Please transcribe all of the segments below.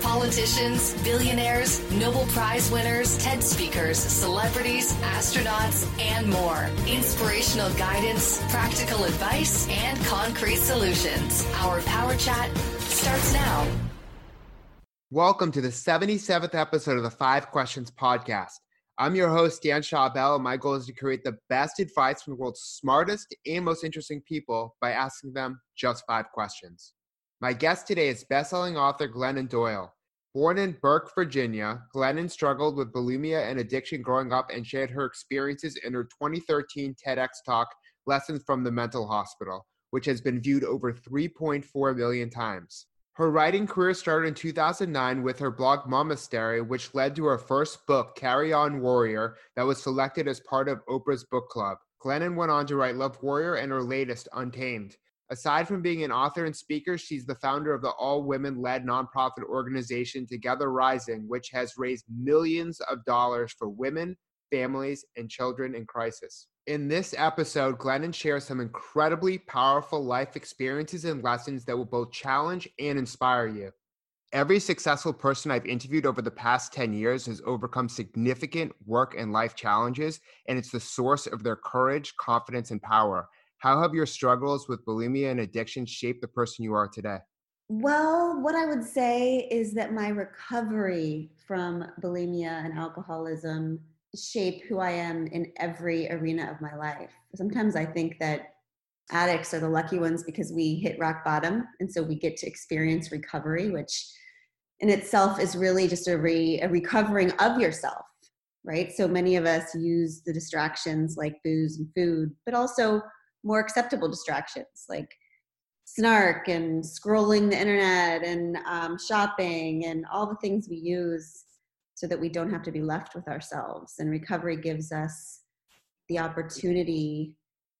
politicians, billionaires, Nobel Prize winners, TED speakers, celebrities, astronauts, and more. Inspirational guidance, practical advice, and concrete solutions. Our Power Chat starts now. Welcome to the 77th episode of the Five Questions Podcast. I'm your host, Dan Schawbel, and my goal is to create the best advice from the world's smartest and most interesting people by asking them just five questions. My guest today is bestselling author Glennon Doyle. Born in Burke, Virginia, Glennon struggled with bulimia and addiction growing up and shared her experiences in her 2013 TEDx talk, Lessons from the Mental Hospital, which has been viewed over 3.4 million times. Her writing career started in 2009 with her blog Momastery, which led to her first book, Carry On Warrior, that was selected as part of Oprah's book club. Glennon went on to write Love Warrior and her latest, Untamed. Aside from being an author and speaker, she's the founder of the all women led nonprofit organization Together Rising, which has raised millions of dollars for women, families, and children in crisis. In this episode, Glennon shares some incredibly powerful life experiences and lessons that will both challenge and inspire you. Every successful person I've interviewed over the past 10 years has overcome significant work and life challenges, and it's the source of their courage, confidence, and power. How have your struggles with bulimia and addiction shaped the person you are today? Well, what I would say is that my recovery from bulimia and alcoholism shape who I am in every arena of my life. Sometimes I think that addicts are the lucky ones because we hit rock bottom and so we get to experience recovery which in itself is really just a, re, a recovering of yourself right so many of us use the distractions like booze and food but also more acceptable distractions like snark and scrolling the internet and um, shopping and all the things we use so that we don't have to be left with ourselves. And recovery gives us the opportunity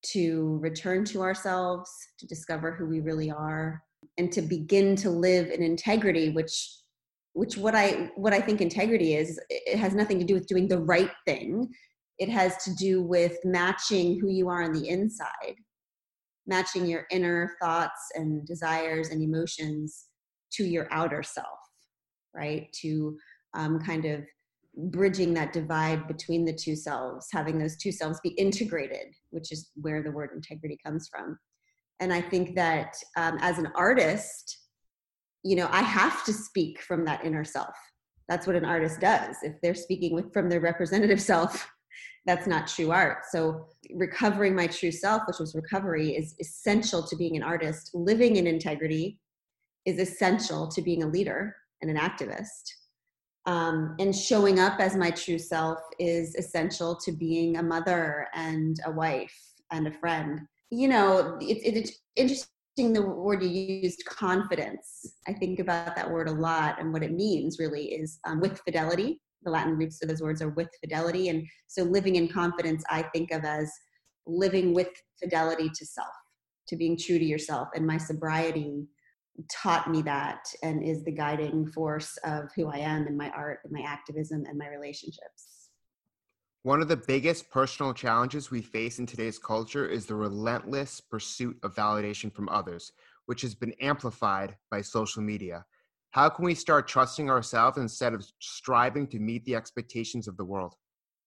to return to ourselves, to discover who we really are, and to begin to live in integrity, which which what I what I think integrity is, it has nothing to do with doing the right thing it has to do with matching who you are on the inside matching your inner thoughts and desires and emotions to your outer self right? To um, kind of bridging that divide between the two selves having those two selves be integrated which is where the word integrity comes from. And i think that um, as an artist you know i have to speak from that inner self. That's what an artist does. If they're speaking with from their representative self that's not true art. So recovering my true self, which was recovery, is essential to being an artist. Living in integrity is essential to being a leader and an activist. Um, and showing up as my true self is essential to being a mother and a wife and a friend. You know, it's it, interesting the word you used, confidence. I think about that word a lot, and what it means really is um, with fidelity the Latin roots of those words are with fidelity. And so living in confidence, I think of as living with fidelity to self, to being true to yourself. And my sobriety taught me that and is the guiding force of who I am and my art and my activism and my relationships. One of the biggest personal challenges we face in today's culture is the relentless pursuit of validation from others, which has been amplified by social media. How can we start trusting ourselves instead of striving to meet the expectations of the world?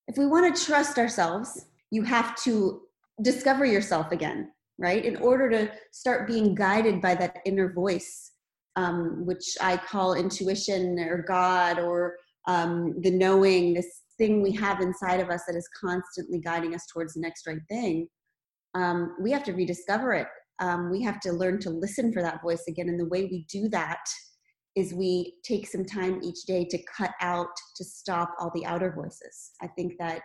If we want to trust ourselves, you have to discover yourself again, right? In order to start being guided by that inner voice, um, which I call intuition or God or um, the knowing, this thing we have inside of us that is constantly guiding us towards the next right thing. Um, we have to rediscover it. Um, we have to learn to listen for that voice again. And the way we do that is we take some time each day to cut out to stop all the outer voices i think that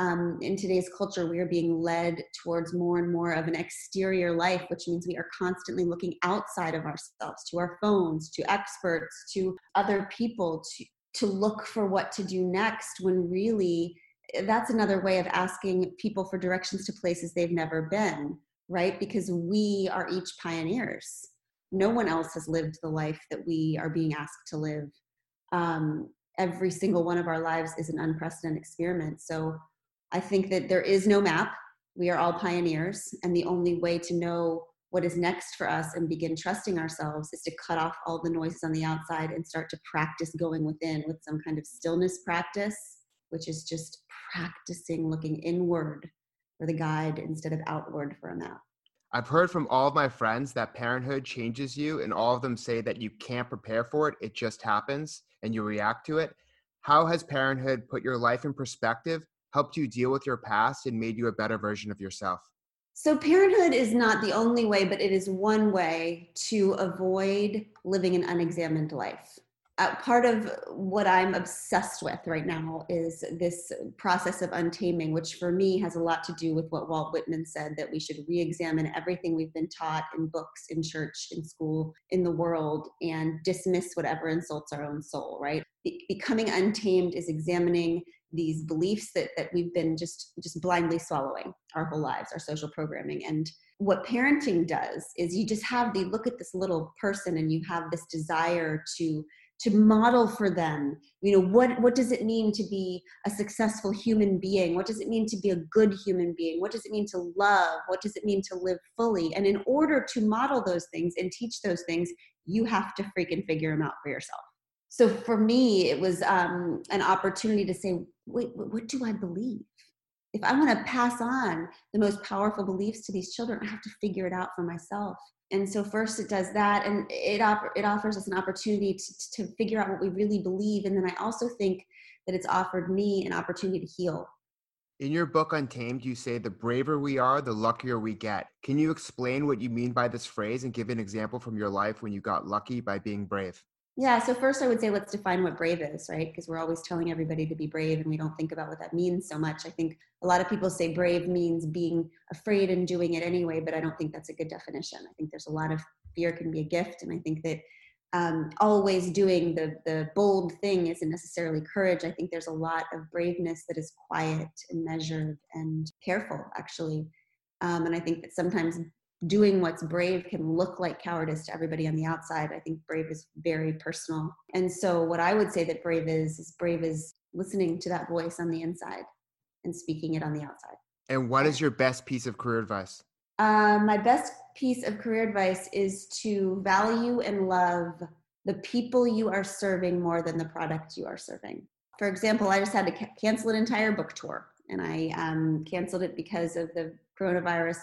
um, in today's culture, we are being led towards more and more of an exterior life, which means we are constantly looking outside of ourselves, to our phones, to experts, to other people, to, to look for what to do next, when really that's another way of asking people for directions to places they've never been, right? Because we are each pioneers. No one else has lived the life that we are being asked to live. Um, every single one of our lives is an unprecedented experiment. So I think that there is no map. We are all pioneers, and the only way to know what is next for us and begin trusting ourselves is to cut off all the noises on the outside and start to practice going within with some kind of stillness practice, which is just practicing looking inward for the guide instead of outward for a map. I've heard from all of my friends that parenthood changes you, and all of them say that you can't prepare for it, it just happens and you react to it. How has parenthood put your life in perspective helped you deal with your past and made you a better version of yourself? So, parenthood is not the only way, but it is one way to avoid living an unexamined life uh, part of what I'm obsessed with right now is this process of untaming, which for me has a lot to do with what Walt Whitman said that we should re examine everything we've been taught in books, in church, in school, in the world, and dismiss whatever insults our own soul, right? Be- becoming untamed is examining these beliefs that, that we've been just just blindly swallowing our whole lives our social programming and what parenting does is you just have the look at this little person and you have this desire to to model for them you know what what does it mean to be a successful human being? What does it mean to be a good human being? What does it mean to love? What does it mean to live fully? And in order to model those things and teach those things you have to freaking figure them out for yourself. So for me it was um, an opportunity to say wait what do i believe? If i want to pass on the most powerful beliefs to these children i have to figure it out for myself and so first it does that and it, offer, it offers us an opportunity to, to figure out what we really believe and then i also think that it's offered me an opportunity to heal. In your book untamed you say the braver we are the luckier we get. Can you explain what you mean by this phrase and give an example from your life when you got lucky by being brave yeah, so first I would say let's define what brave is, right? Because we're always telling everybody to be brave and we don't think about what that means so much. I think a lot of people say brave means being afraid and doing it anyway, but I don't think that's a good definition. I think there's a lot of fear can be a gift, and I think that um, always doing the the bold thing isn't necessarily courage. I think there's a lot of braveness that is quiet and measured and careful, actually. Um, and I think that sometimes doing what's brave can look like cowardice to everybody on the outside. I think brave is very personal. And so, what I would say that brave is, is brave is listening to that voice on the inside and speaking it on the outside. And what is your best piece of career advice? Uh, my best piece of career advice is to value and love the people you are serving more than the product you are serving. For example, I just had to ca- cancel an entire book tour, and I um, canceled it because of the coronavirus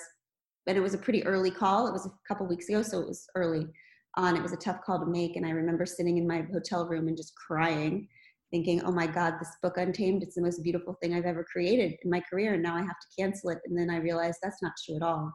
and it was a pretty early call. It was a couple weeks ago, so it was early on. It was a tough call to make, and I remember sitting in my hotel room and just crying, thinking, "Oh my God, this book Untamed! It's the most beautiful thing I've ever created in my career, and now I have to cancel it." And then I realized that's not true at all.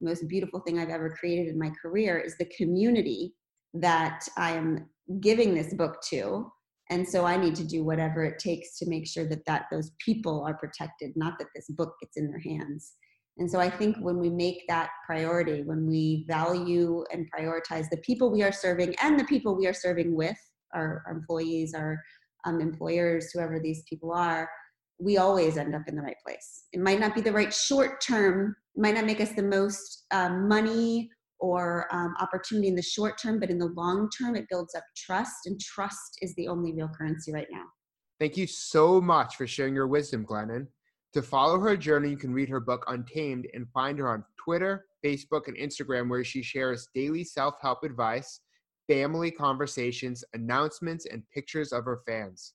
The most beautiful thing I've ever created in my career is the community that I am giving this book to and so i need to do whatever it takes to make sure that that those people are protected not that this book gets in their hands and so I think when we make that priority, when we value and prioritize the people we are serving and the people we are serving with, our, our employees, our um, employers, whoever these people are, we always end up in the right place. It might not be the right short term, might not make us the most um, money or um, opportunity in the short term, but in the long term, it builds up trust, and trust is the only real currency right now. Thank you so much for sharing your wisdom, Glennon. To follow her journey, you can read her book Untamed and find her on Twitter, Facebook, and Instagram, where she shares daily self help advice, family conversations, announcements, and pictures of her fans.